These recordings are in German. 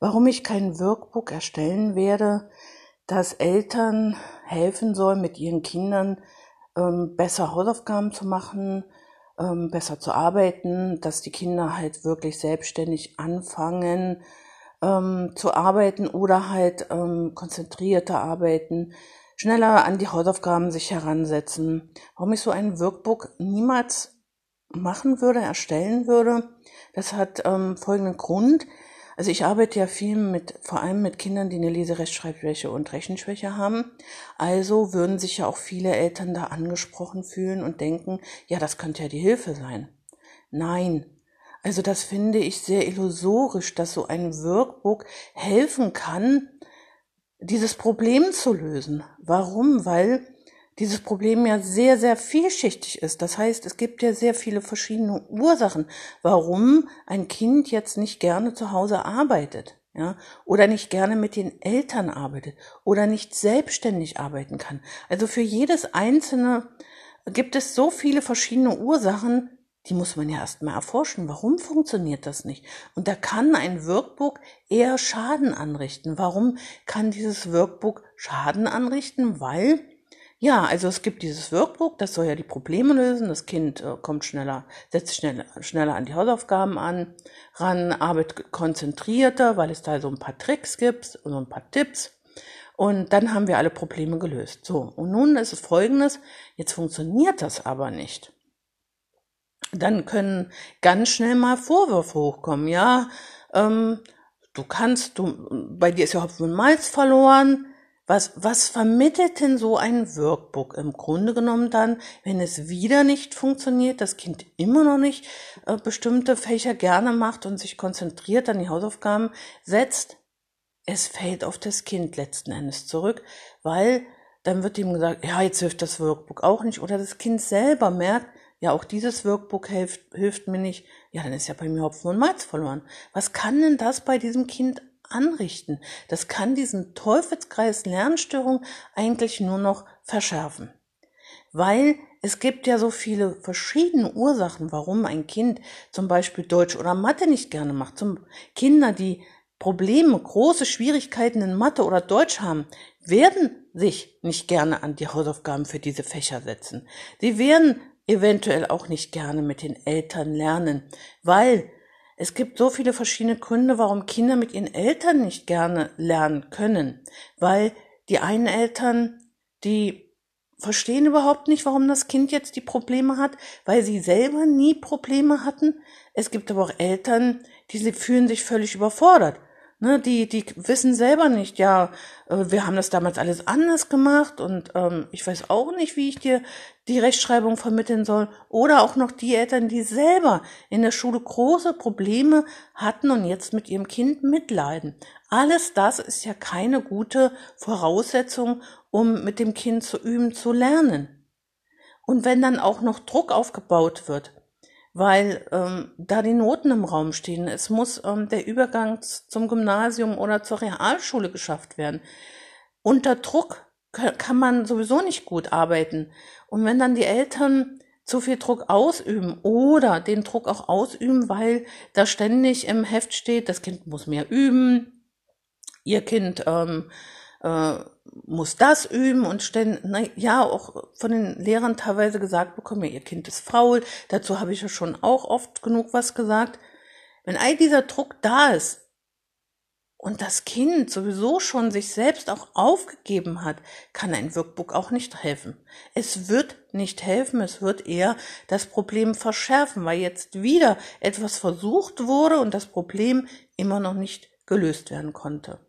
warum ich kein Workbook erstellen werde, das Eltern helfen soll, mit ihren Kindern ähm, besser Hausaufgaben zu machen, ähm, besser zu arbeiten, dass die Kinder halt wirklich selbstständig anfangen ähm, zu arbeiten oder halt ähm, konzentrierter arbeiten, schneller an die Hausaufgaben sich heransetzen. Warum ich so ein Workbook niemals machen würde, erstellen würde, das hat ähm, folgenden Grund. Also ich arbeite ja viel mit, vor allem mit Kindern, die eine Leserechtschreibschwäche und Rechenschwäche haben. Also würden sich ja auch viele Eltern da angesprochen fühlen und denken, ja, das könnte ja die Hilfe sein. Nein. Also das finde ich sehr illusorisch, dass so ein Workbook helfen kann, dieses Problem zu lösen. Warum? Weil dieses Problem ja sehr, sehr vielschichtig ist. Das heißt, es gibt ja sehr viele verschiedene Ursachen, warum ein Kind jetzt nicht gerne zu Hause arbeitet. Ja, oder nicht gerne mit den Eltern arbeitet oder nicht selbstständig arbeiten kann. Also für jedes einzelne gibt es so viele verschiedene Ursachen, die muss man ja erstmal erforschen. Warum funktioniert das nicht? Und da kann ein Workbook eher Schaden anrichten. Warum kann dieses Workbook Schaden anrichten? Weil ja, also es gibt dieses Workbook, das soll ja die Probleme lösen. Das Kind äh, kommt schneller, setzt schneller, schneller an die Hausaufgaben an, ran, arbeitet konzentrierter, weil es da so ein paar Tricks gibt und so ein paar Tipps. Und dann haben wir alle Probleme gelöst. So, und nun ist es folgendes, jetzt funktioniert das aber nicht. Dann können ganz schnell mal Vorwürfe hochkommen. Ja, ähm, du kannst, du, bei dir ist ja Hopfen und Malz verloren was, was vermittelt denn so ein Workbook im Grunde genommen dann, wenn es wieder nicht funktioniert, das Kind immer noch nicht äh, bestimmte Fächer gerne macht und sich konzentriert an die Hausaufgaben setzt? Es fällt auf das Kind letzten Endes zurück, weil dann wird ihm gesagt, ja, jetzt hilft das Workbook auch nicht. Oder das Kind selber merkt, ja, auch dieses Workbook hilft, hilft mir nicht. Ja, dann ist ja bei mir Hopfen und Malz verloren. Was kann denn das bei diesem Kind anrichten. Das kann diesen Teufelskreis Lernstörung eigentlich nur noch verschärfen. Weil es gibt ja so viele verschiedene Ursachen, warum ein Kind zum Beispiel Deutsch oder Mathe nicht gerne macht. Zum Kinder, die Probleme, große Schwierigkeiten in Mathe oder Deutsch haben, werden sich nicht gerne an die Hausaufgaben für diese Fächer setzen. Sie werden eventuell auch nicht gerne mit den Eltern lernen, weil es gibt so viele verschiedene Gründe, warum Kinder mit ihren Eltern nicht gerne lernen können, weil die einen Eltern, die verstehen überhaupt nicht, warum das Kind jetzt die Probleme hat, weil sie selber nie Probleme hatten. Es gibt aber auch Eltern, die fühlen sich völlig überfordert. Ne, die, die wissen selber nicht, ja, äh, wir haben das damals alles anders gemacht und ähm, ich weiß auch nicht, wie ich dir die Rechtschreibung vermitteln soll. Oder auch noch die Eltern, die selber in der Schule große Probleme hatten und jetzt mit ihrem Kind mitleiden. Alles das ist ja keine gute Voraussetzung, um mit dem Kind zu üben, zu lernen. Und wenn dann auch noch Druck aufgebaut wird, weil ähm, da die Noten im Raum stehen. Es muss ähm, der Übergang zum Gymnasium oder zur Realschule geschafft werden. Unter Druck kann man sowieso nicht gut arbeiten. Und wenn dann die Eltern zu viel Druck ausüben oder den Druck auch ausüben, weil da ständig im Heft steht, das Kind muss mehr üben, ihr Kind ähm, äh, muss das üben und stellen, na, ja, auch von den Lehrern teilweise gesagt bekommen, ihr Kind ist faul. Dazu habe ich ja schon auch oft genug was gesagt. Wenn all dieser Druck da ist und das Kind sowieso schon sich selbst auch aufgegeben hat, kann ein Workbook auch nicht helfen. Es wird nicht helfen, es wird eher das Problem verschärfen, weil jetzt wieder etwas versucht wurde und das Problem immer noch nicht gelöst werden konnte.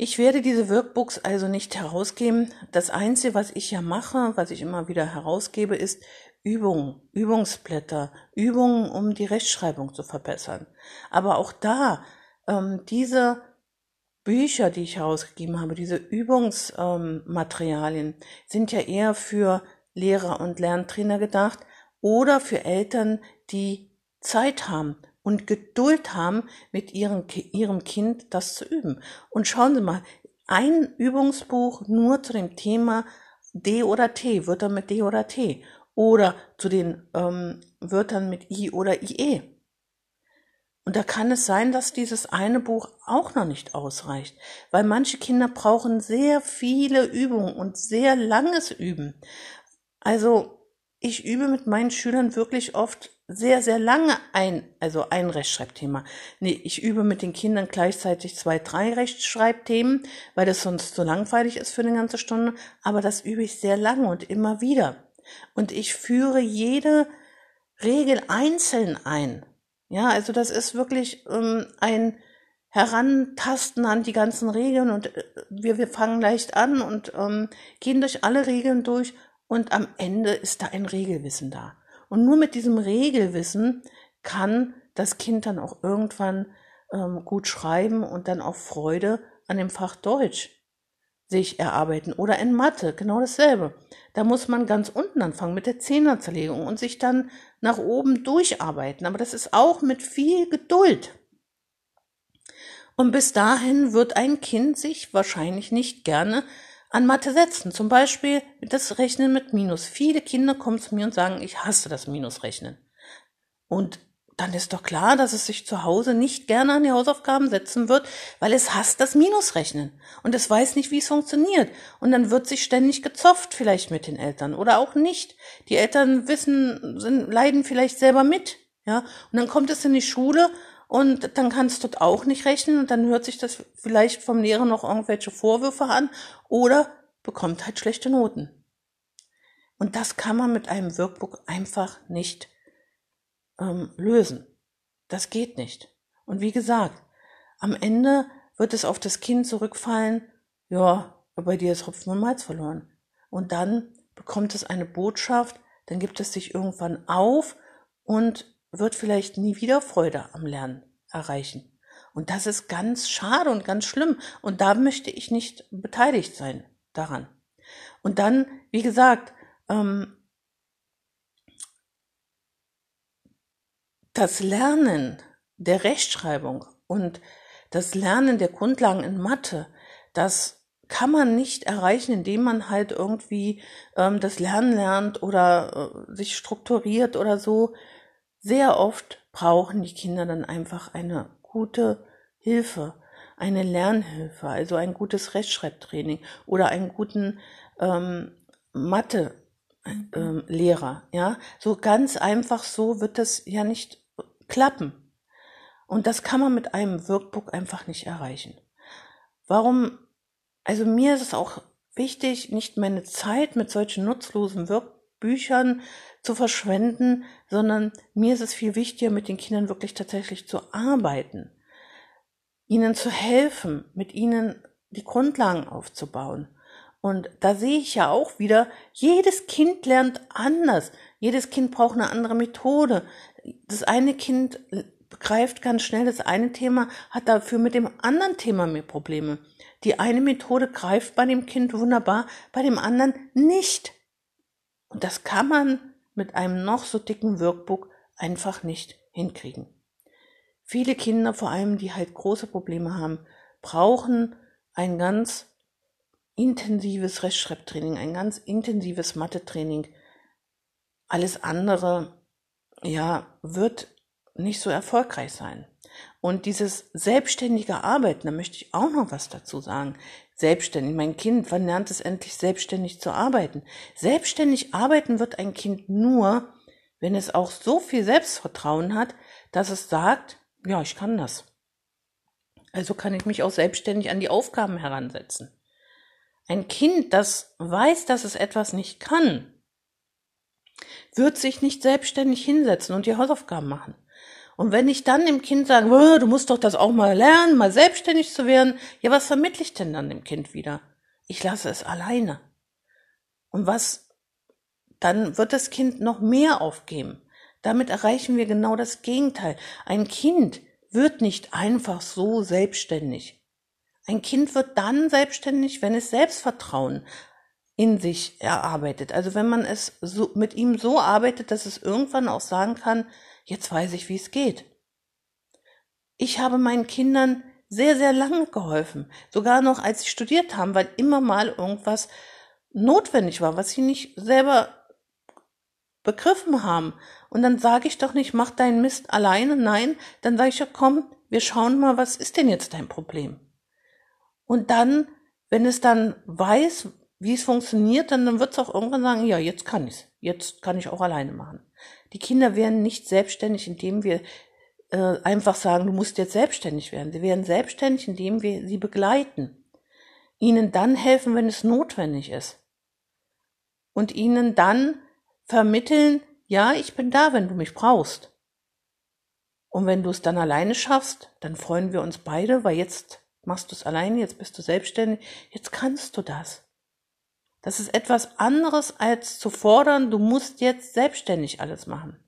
Ich werde diese Workbooks also nicht herausgeben. Das Einzige, was ich ja mache, was ich immer wieder herausgebe, ist Übungen, Übungsblätter, Übungen, um die Rechtschreibung zu verbessern. Aber auch da, ähm, diese Bücher, die ich herausgegeben habe, diese Übungsmaterialien, sind ja eher für Lehrer und Lerntrainer gedacht oder für Eltern, die Zeit haben und Geduld haben, mit ihrem, ihrem Kind das zu üben. Und schauen Sie mal, ein Übungsbuch nur zu dem Thema D oder T, Wörter mit D oder T oder zu den ähm, Wörtern mit I oder IE. Und da kann es sein, dass dieses eine Buch auch noch nicht ausreicht, weil manche Kinder brauchen sehr viele Übungen und sehr langes Üben. Also ich übe mit meinen Schülern wirklich oft sehr, sehr lange ein, also ein Rechtschreibthema. Nee, ich übe mit den Kindern gleichzeitig zwei, drei Rechtschreibthemen, weil das sonst so langweilig ist für eine ganze Stunde. Aber das übe ich sehr lange und immer wieder. Und ich führe jede Regel einzeln ein. Ja, also das ist wirklich ähm, ein Herantasten an die ganzen Regeln und äh, wir, wir fangen leicht an und ähm, gehen durch alle Regeln durch und am Ende ist da ein Regelwissen da. Und nur mit diesem Regelwissen kann das Kind dann auch irgendwann ähm, gut schreiben und dann auch Freude an dem Fach Deutsch sich erarbeiten. Oder in Mathe, genau dasselbe. Da muss man ganz unten anfangen mit der Zehnerzerlegung und sich dann nach oben durcharbeiten. Aber das ist auch mit viel Geduld. Und bis dahin wird ein Kind sich wahrscheinlich nicht gerne an Mathe setzen. Zum Beispiel das Rechnen mit Minus. Viele Kinder kommen zu mir und sagen, ich hasse das Minusrechnen. Und dann ist doch klar, dass es sich zu Hause nicht gerne an die Hausaufgaben setzen wird, weil es hasst das Minusrechnen und es weiß nicht, wie es funktioniert. Und dann wird sich ständig gezofft vielleicht mit den Eltern oder auch nicht. Die Eltern wissen, sind, leiden vielleicht selber mit. Ja, und dann kommt es in die Schule und dann kannst du dort auch nicht rechnen und dann hört sich das vielleicht vom Lehrer noch irgendwelche Vorwürfe an oder bekommt halt schlechte Noten. Und das kann man mit einem Workbook einfach nicht ähm, lösen. Das geht nicht. Und wie gesagt, am Ende wird es auf das Kind zurückfallen, ja, bei dir ist Hopfen und Malz verloren. Und dann bekommt es eine Botschaft, dann gibt es sich irgendwann auf und wird vielleicht nie wieder Freude am Lernen erreichen. Und das ist ganz schade und ganz schlimm. Und da möchte ich nicht beteiligt sein daran. Und dann, wie gesagt, ähm, das Lernen der Rechtschreibung und das Lernen der Grundlagen in Mathe, das kann man nicht erreichen, indem man halt irgendwie ähm, das Lernen lernt oder äh, sich strukturiert oder so. Sehr oft brauchen die Kinder dann einfach eine gute Hilfe, eine Lernhilfe, also ein gutes Rechtschreibtraining oder einen guten ähm, Mathe ähm, ja, so ganz einfach so wird das ja nicht klappen. Und das kann man mit einem Workbook einfach nicht erreichen. Warum? Also mir ist es auch wichtig, nicht meine Zeit mit solchen nutzlosen Workbüchern zu verschwenden, sondern mir ist es viel wichtiger, mit den Kindern wirklich tatsächlich zu arbeiten, ihnen zu helfen, mit ihnen die Grundlagen aufzubauen. Und da sehe ich ja auch wieder, jedes Kind lernt anders. Jedes Kind braucht eine andere Methode. Das eine Kind begreift ganz schnell das eine Thema, hat dafür mit dem anderen Thema mehr Probleme. Die eine Methode greift bei dem Kind wunderbar, bei dem anderen nicht. Und das kann man mit einem noch so dicken Workbook einfach nicht hinkriegen. Viele Kinder, vor allem die halt große Probleme haben, brauchen ein ganz intensives Rechtschreibtraining, ein ganz intensives Mathe-Training. Alles andere, ja, wird nicht so erfolgreich sein. Und dieses selbstständige Arbeiten, da möchte ich auch noch was dazu sagen. Selbstständig. Mein Kind, wann lernt es endlich selbstständig zu arbeiten? Selbstständig arbeiten wird ein Kind nur, wenn es auch so viel Selbstvertrauen hat, dass es sagt, ja, ich kann das. Also kann ich mich auch selbstständig an die Aufgaben heransetzen. Ein Kind, das weiß, dass es etwas nicht kann, wird sich nicht selbstständig hinsetzen und die Hausaufgaben machen. Und wenn ich dann dem Kind sage, du musst doch das auch mal lernen, mal selbstständig zu werden, ja, was vermittle ich denn dann dem Kind wieder? Ich lasse es alleine. Und was, dann wird das Kind noch mehr aufgeben. Damit erreichen wir genau das Gegenteil. Ein Kind wird nicht einfach so selbstständig. Ein Kind wird dann selbstständig, wenn es Selbstvertrauen in sich erarbeitet. Also wenn man es so, mit ihm so arbeitet, dass es irgendwann auch sagen kann, Jetzt weiß ich, wie es geht. Ich habe meinen Kindern sehr, sehr lange geholfen. Sogar noch, als sie studiert haben, weil immer mal irgendwas notwendig war, was sie nicht selber begriffen haben. Und dann sage ich doch nicht, mach deinen Mist alleine. Nein, dann sage ich ja, komm, wir schauen mal, was ist denn jetzt dein Problem? Und dann, wenn es dann weiß, wie es funktioniert, dann, dann wird es auch irgendwann sagen, ja, jetzt kann ich's. Jetzt kann ich auch alleine machen. Die Kinder werden nicht selbstständig, indem wir äh, einfach sagen, du musst jetzt selbstständig werden. Sie werden selbstständig, indem wir sie begleiten. Ihnen dann helfen, wenn es notwendig ist. Und ihnen dann vermitteln, ja, ich bin da, wenn du mich brauchst. Und wenn du es dann alleine schaffst, dann freuen wir uns beide, weil jetzt machst du es alleine, jetzt bist du selbstständig, jetzt kannst du das. Das ist etwas anderes als zu fordern, du musst jetzt selbstständig alles machen.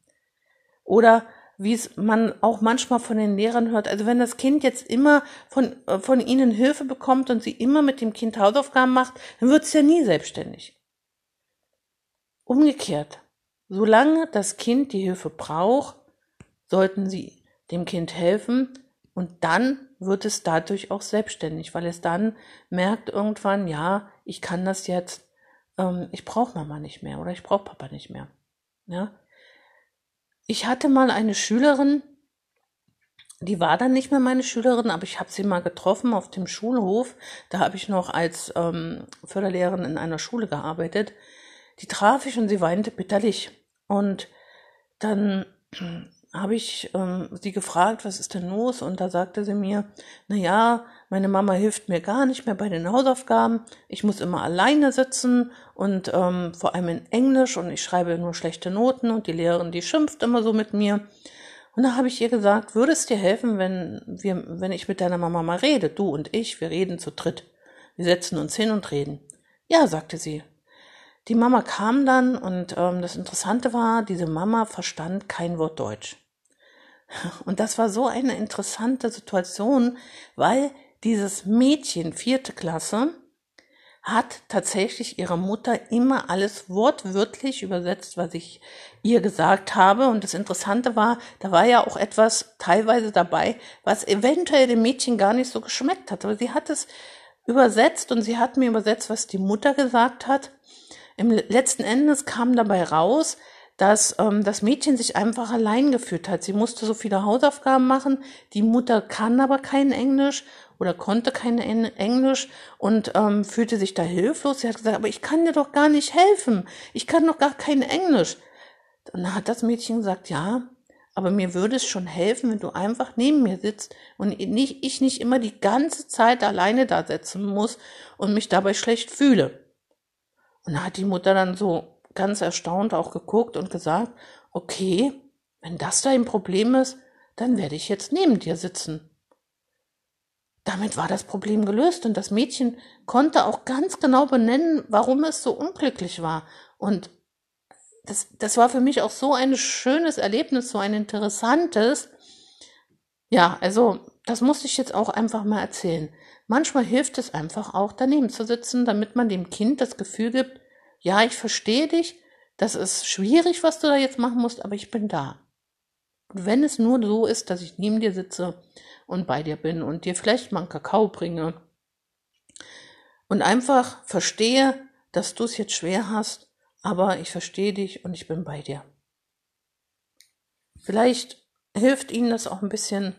Oder wie es man auch manchmal von den Lehrern hört, also wenn das Kind jetzt immer von, äh, von ihnen Hilfe bekommt und sie immer mit dem Kind Hausaufgaben macht, dann wird es ja nie selbstständig. Umgekehrt, solange das Kind die Hilfe braucht, sollten sie dem Kind helfen und dann wird es dadurch auch selbstständig, weil es dann merkt irgendwann, ja, ich kann das jetzt, ähm, ich brauche Mama nicht mehr oder ich brauche Papa nicht mehr. Ja? Ich hatte mal eine Schülerin, die war dann nicht mehr meine Schülerin, aber ich habe sie mal getroffen auf dem Schulhof. Da habe ich noch als ähm, Förderlehrerin in einer Schule gearbeitet. Die traf ich und sie weinte bitterlich. Und dann habe ich ähm, sie gefragt, was ist denn los? Und da sagte sie mir, na ja, meine Mama hilft mir gar nicht mehr bei den Hausaufgaben. Ich muss immer alleine sitzen und ähm, vor allem in Englisch und ich schreibe nur schlechte Noten und die Lehrerin, die schimpft immer so mit mir. Und da habe ich ihr gesagt, würde es dir helfen, wenn wir, wenn ich mit deiner Mama mal rede, du und ich, wir reden zu dritt. Wir setzen uns hin und reden. Ja, sagte sie. Die Mama kam dann und ähm, das Interessante war, diese Mama verstand kein Wort Deutsch. Und das war so eine interessante Situation, weil dieses Mädchen, vierte Klasse, hat tatsächlich ihrer Mutter immer alles wortwörtlich übersetzt, was ich ihr gesagt habe. Und das Interessante war, da war ja auch etwas teilweise dabei, was eventuell dem Mädchen gar nicht so geschmeckt hat. Aber sie hat es übersetzt und sie hat mir übersetzt, was die Mutter gesagt hat. Im letzten Endes kam dabei raus, dass ähm, das Mädchen sich einfach allein gefühlt hat. Sie musste so viele Hausaufgaben machen, die Mutter kann aber kein Englisch oder konnte kein Englisch und ähm, fühlte sich da hilflos. Sie hat gesagt, aber ich kann dir doch gar nicht helfen. Ich kann doch gar kein Englisch. Dann hat das Mädchen gesagt, ja, aber mir würde es schon helfen, wenn du einfach neben mir sitzt und nicht, ich nicht immer die ganze Zeit alleine da sitzen muss und mich dabei schlecht fühle. Und da hat die Mutter dann so ganz erstaunt auch geguckt und gesagt, okay, wenn das dein Problem ist, dann werde ich jetzt neben dir sitzen. Damit war das Problem gelöst und das Mädchen konnte auch ganz genau benennen, warum es so unglücklich war. Und das, das war für mich auch so ein schönes Erlebnis, so ein interessantes. Ja, also das musste ich jetzt auch einfach mal erzählen. Manchmal hilft es einfach auch, daneben zu sitzen, damit man dem Kind das Gefühl gibt, ja, ich verstehe dich, das ist schwierig, was du da jetzt machen musst, aber ich bin da. Wenn es nur so ist, dass ich neben dir sitze und bei dir bin und dir vielleicht mal einen Kakao bringe und einfach verstehe, dass du es jetzt schwer hast, aber ich verstehe dich und ich bin bei dir. Vielleicht hilft Ihnen das auch ein bisschen,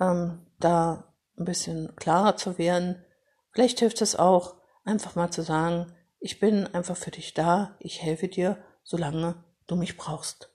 ähm, da ein bisschen klarer zu werden. Vielleicht hilft es auch, einfach mal zu sagen, ich bin einfach für dich da, ich helfe dir, solange du mich brauchst.